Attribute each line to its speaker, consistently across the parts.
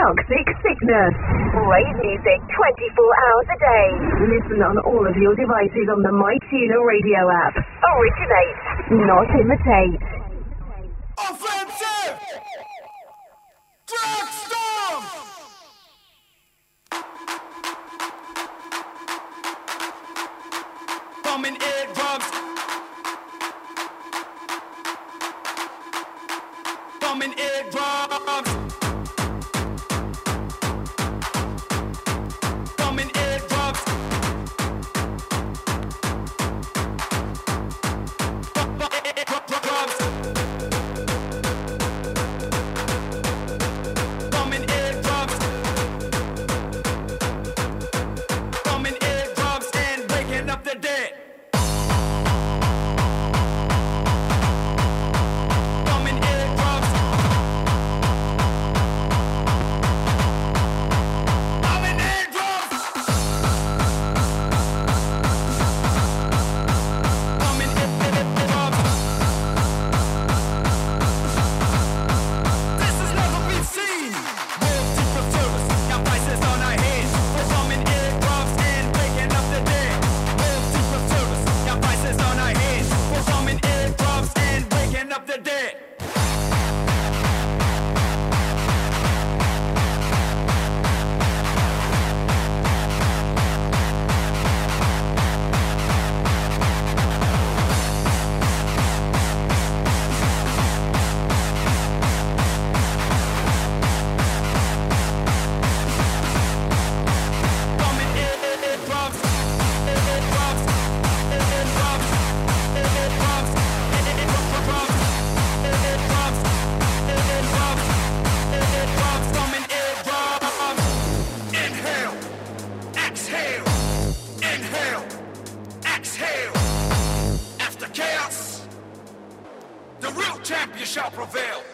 Speaker 1: toxic sickness.
Speaker 2: Great music 24 hours a day.
Speaker 1: Listen on all of your devices on the MyTuner radio app.
Speaker 2: Originate, not imitate.
Speaker 3: champ, you shall prevail.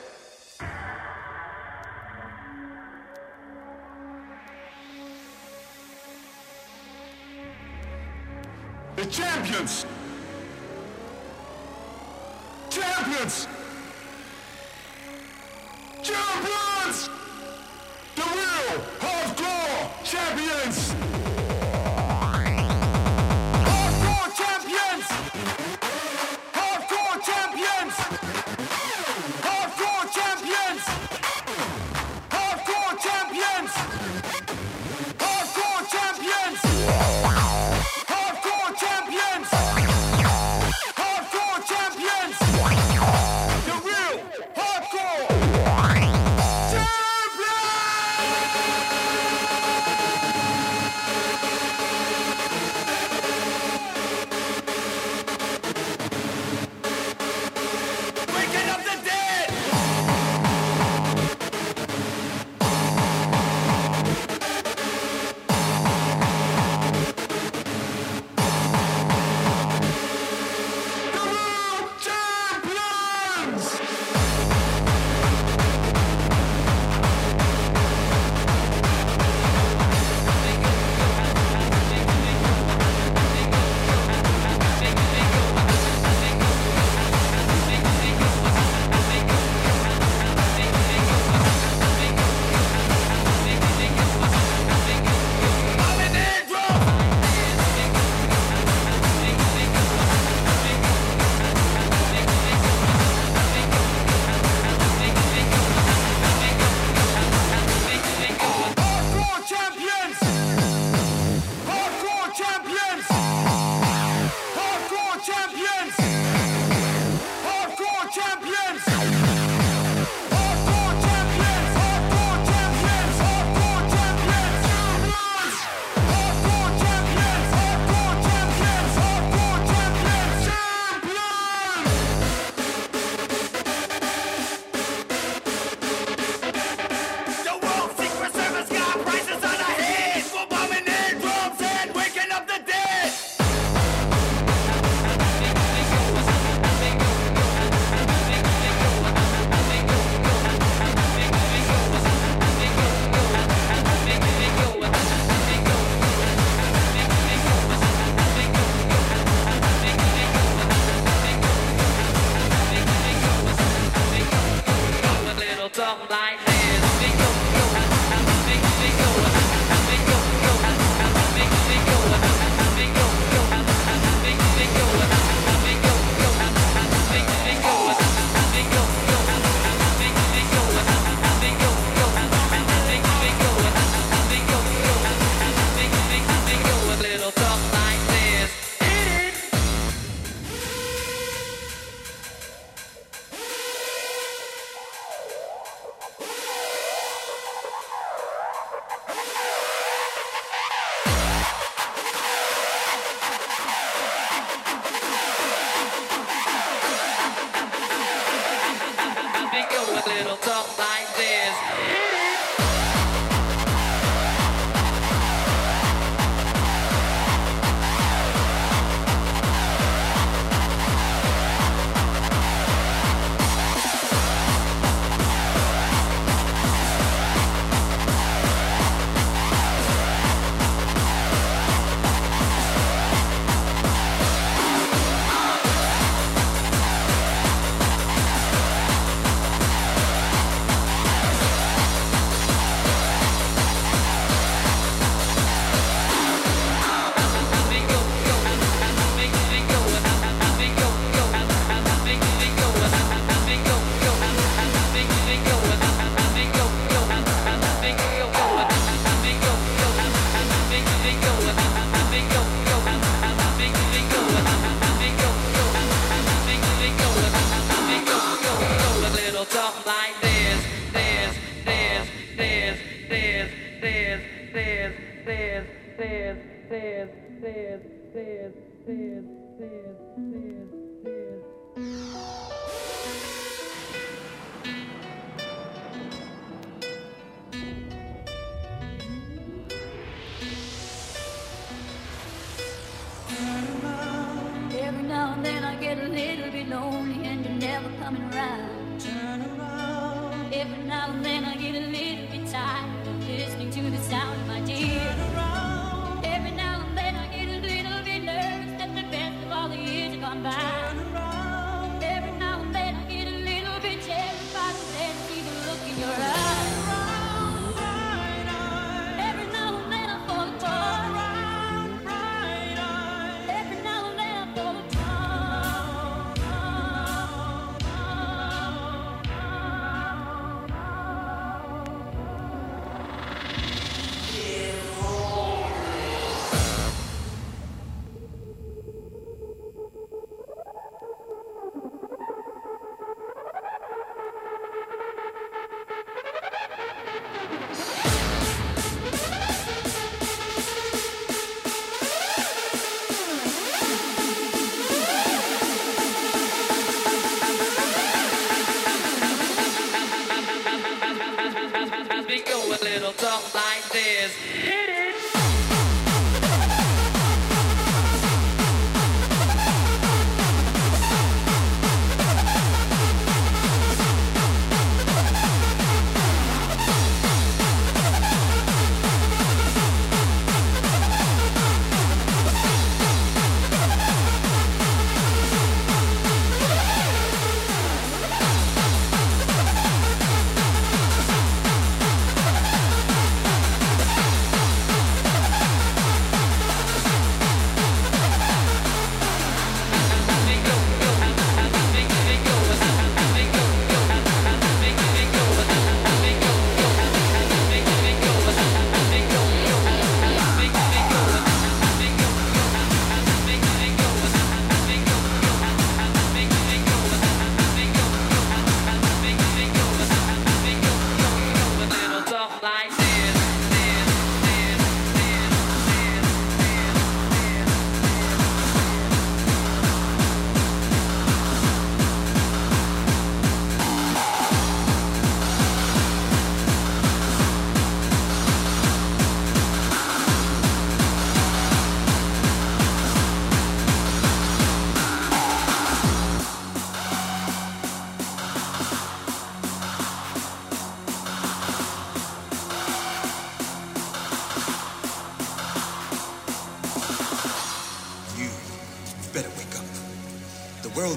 Speaker 4: come back.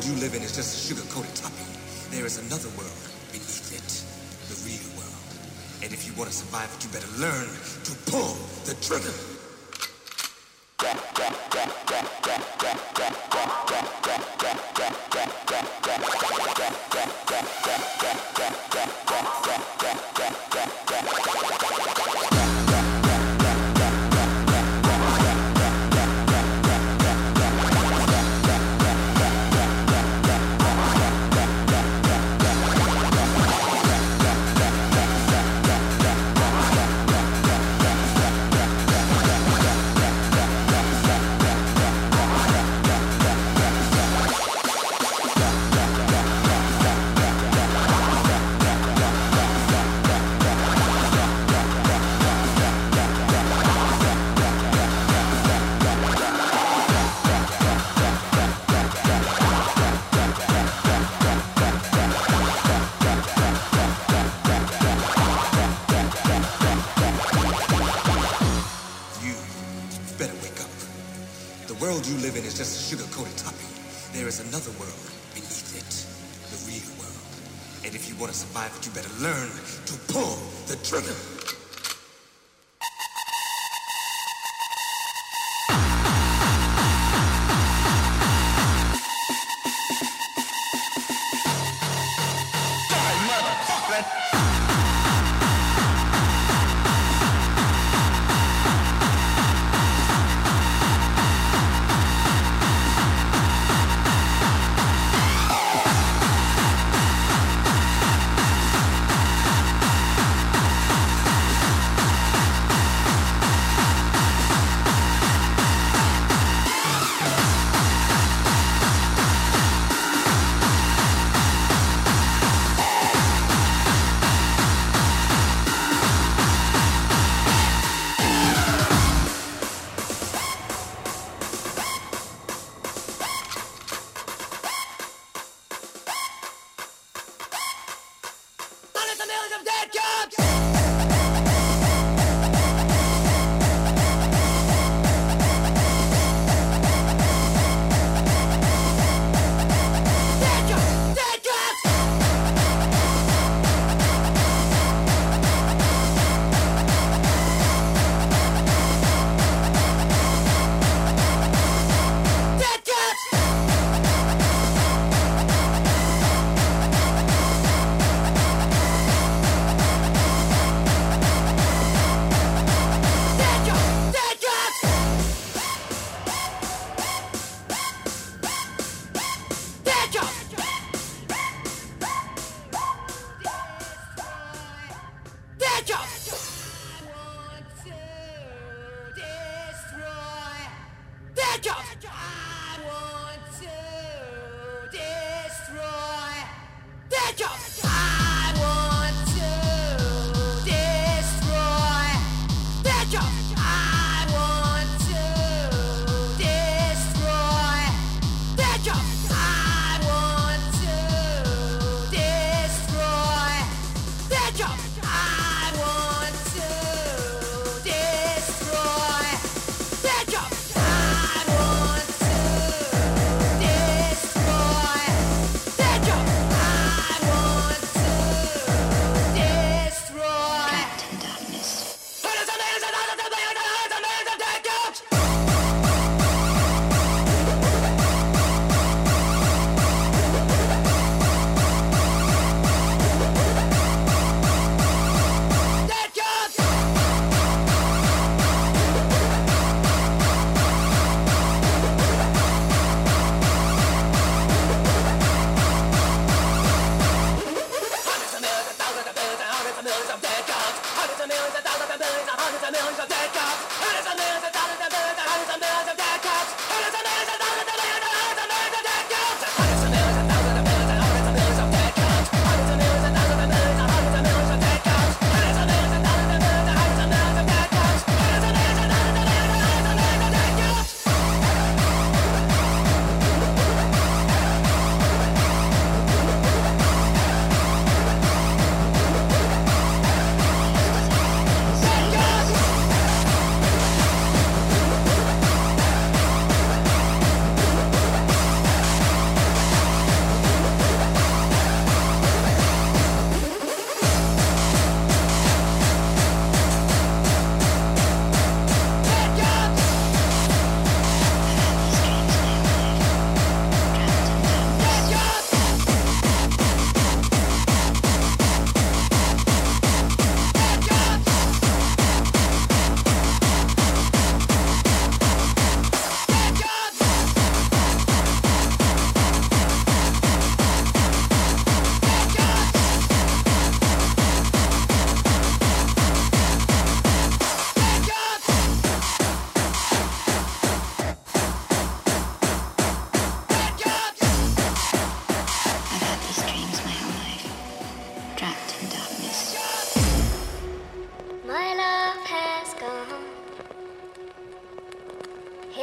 Speaker 5: You live in is just a sugar-coated topping. There is another world beneath it, the real world. And if you want to survive it, you better learn to pull the trigger. The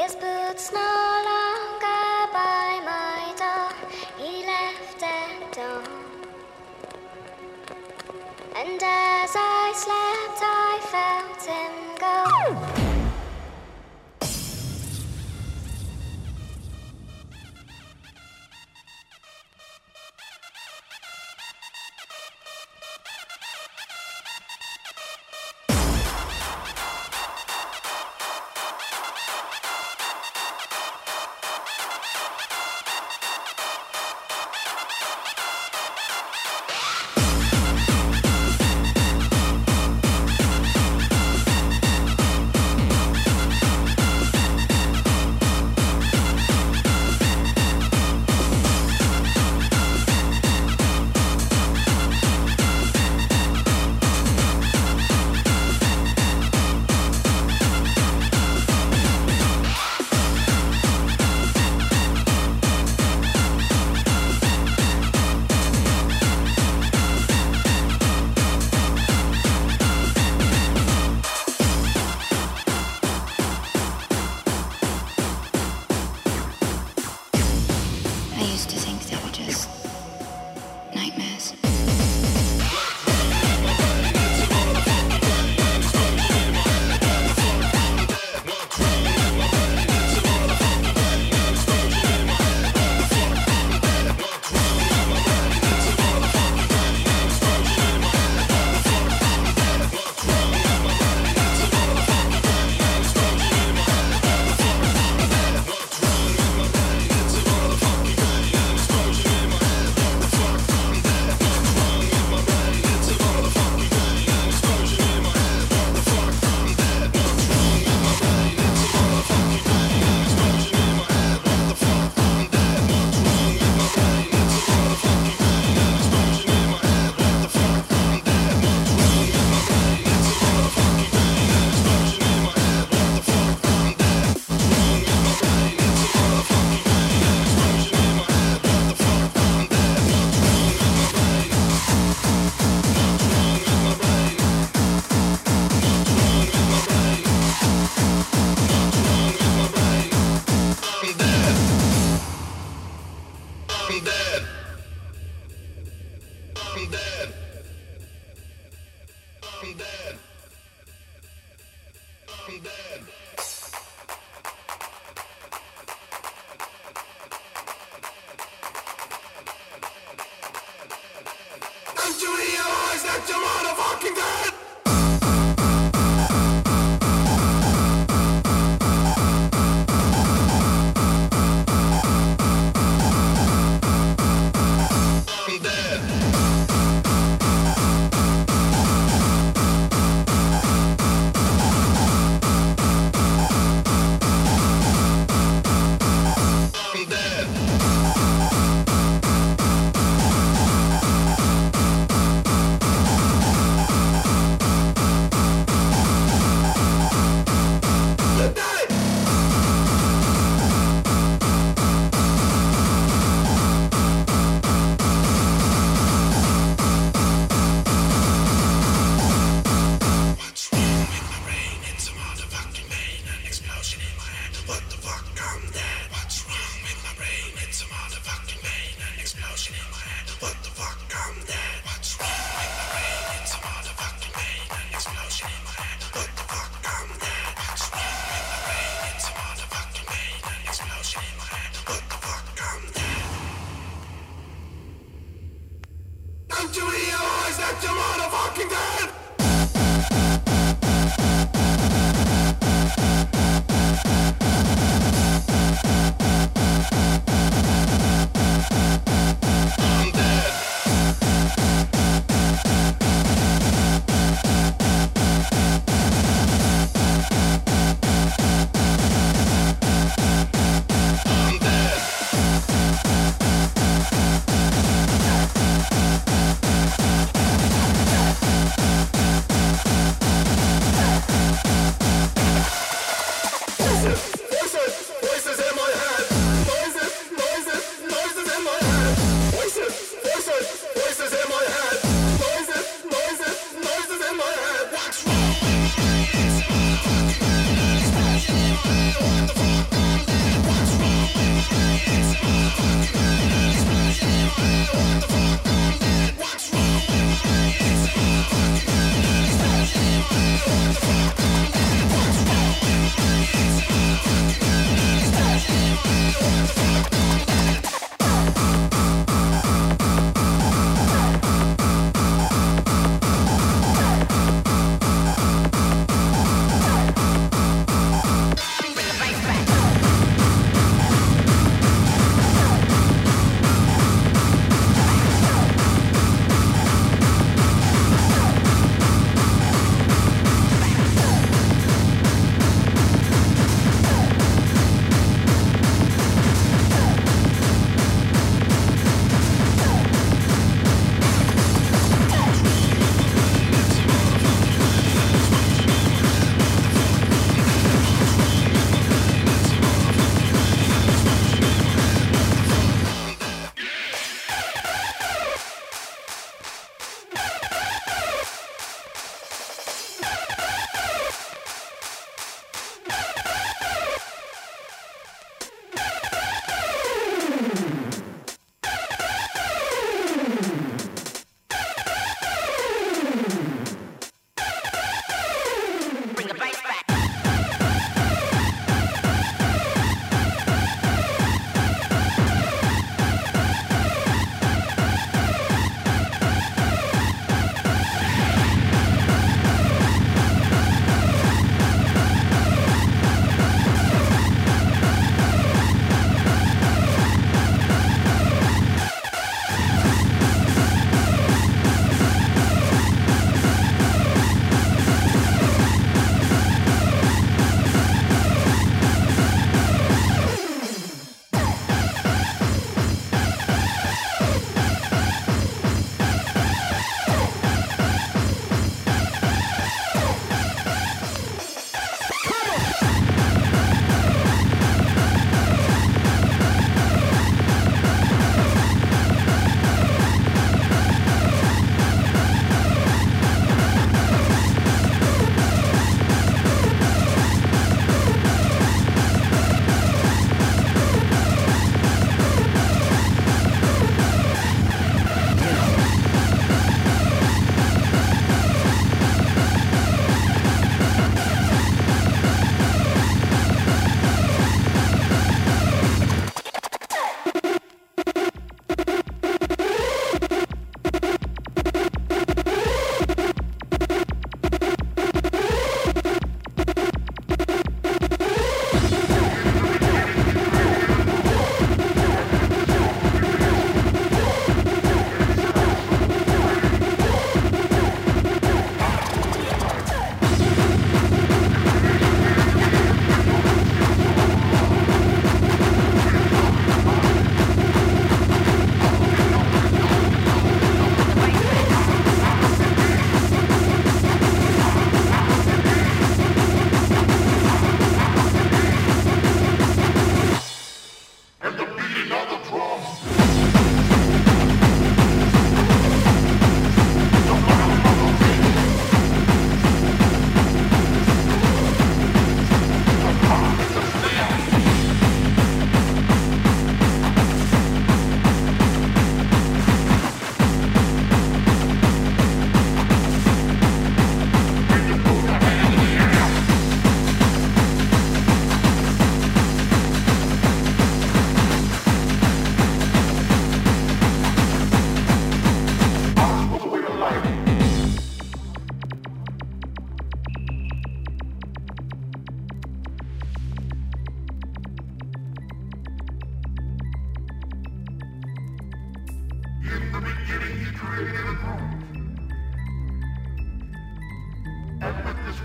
Speaker 5: His boots no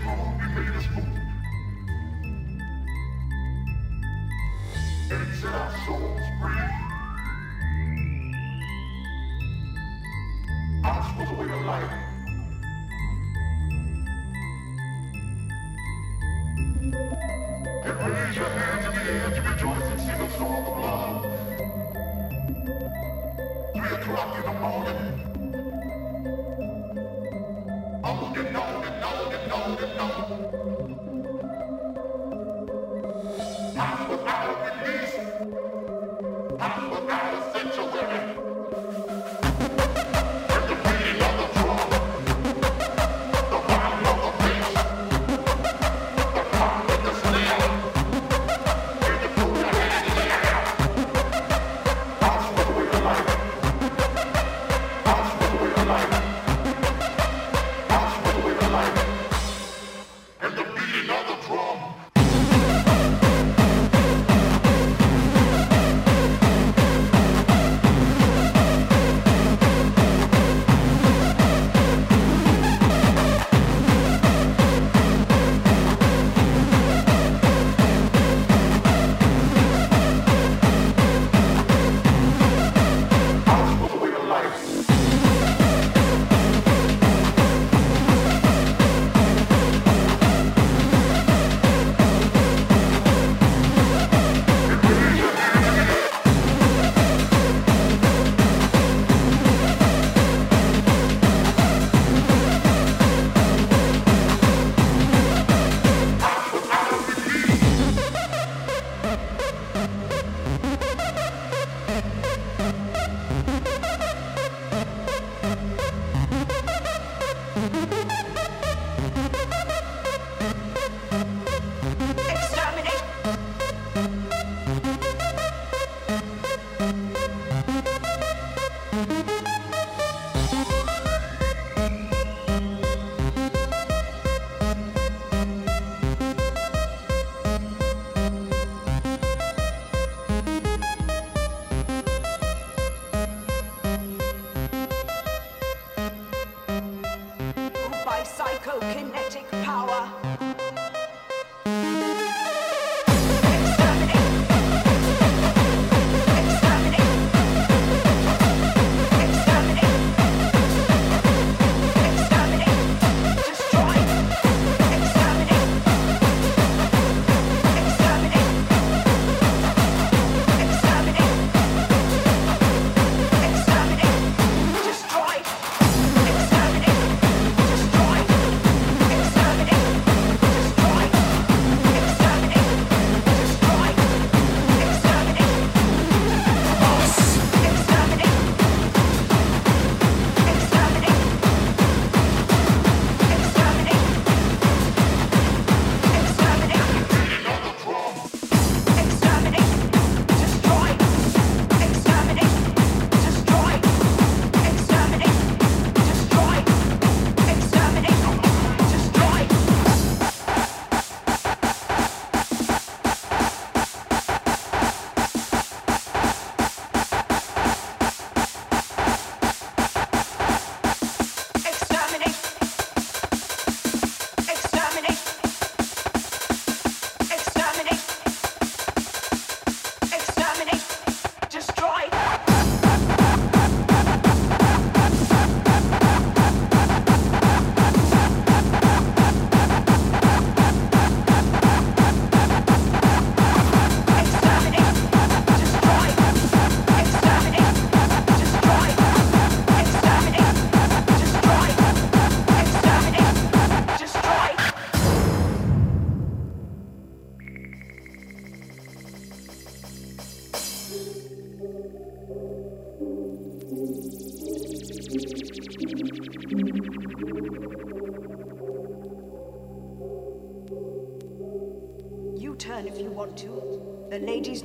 Speaker 6: move, we made us move.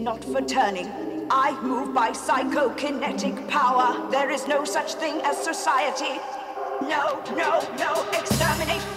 Speaker 2: not for turning. I move by psychokinetic power. There is no such thing as society. No, no, no, exterminate.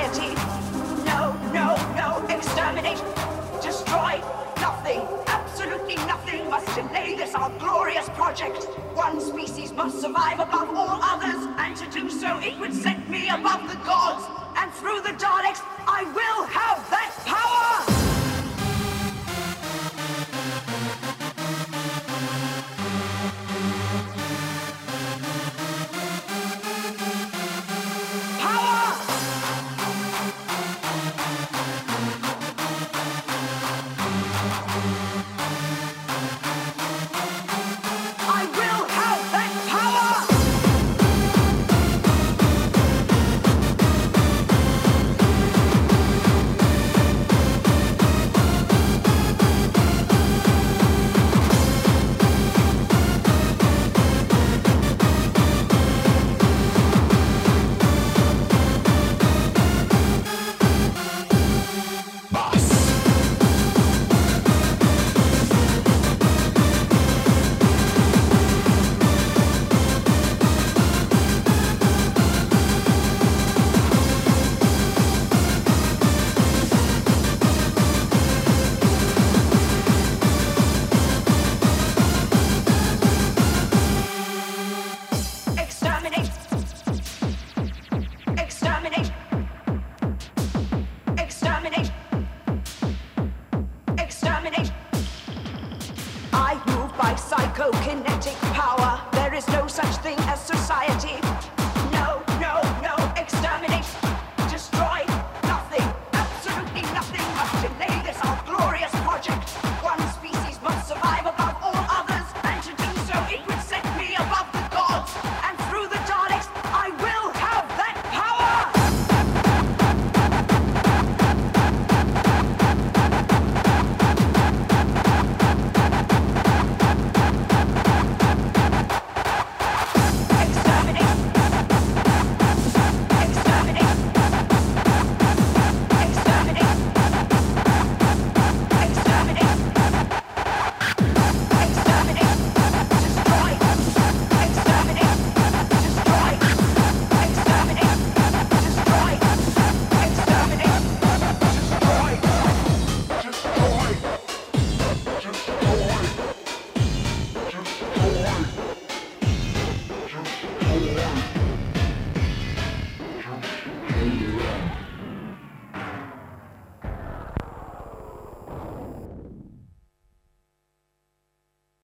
Speaker 6: Society. No, no, no. Exterminate. Destroy. Nothing. Absolutely nothing must delay this our glorious project. One species must survive above all others, and to do so it would set me above the gods. And through the Daleks, I will have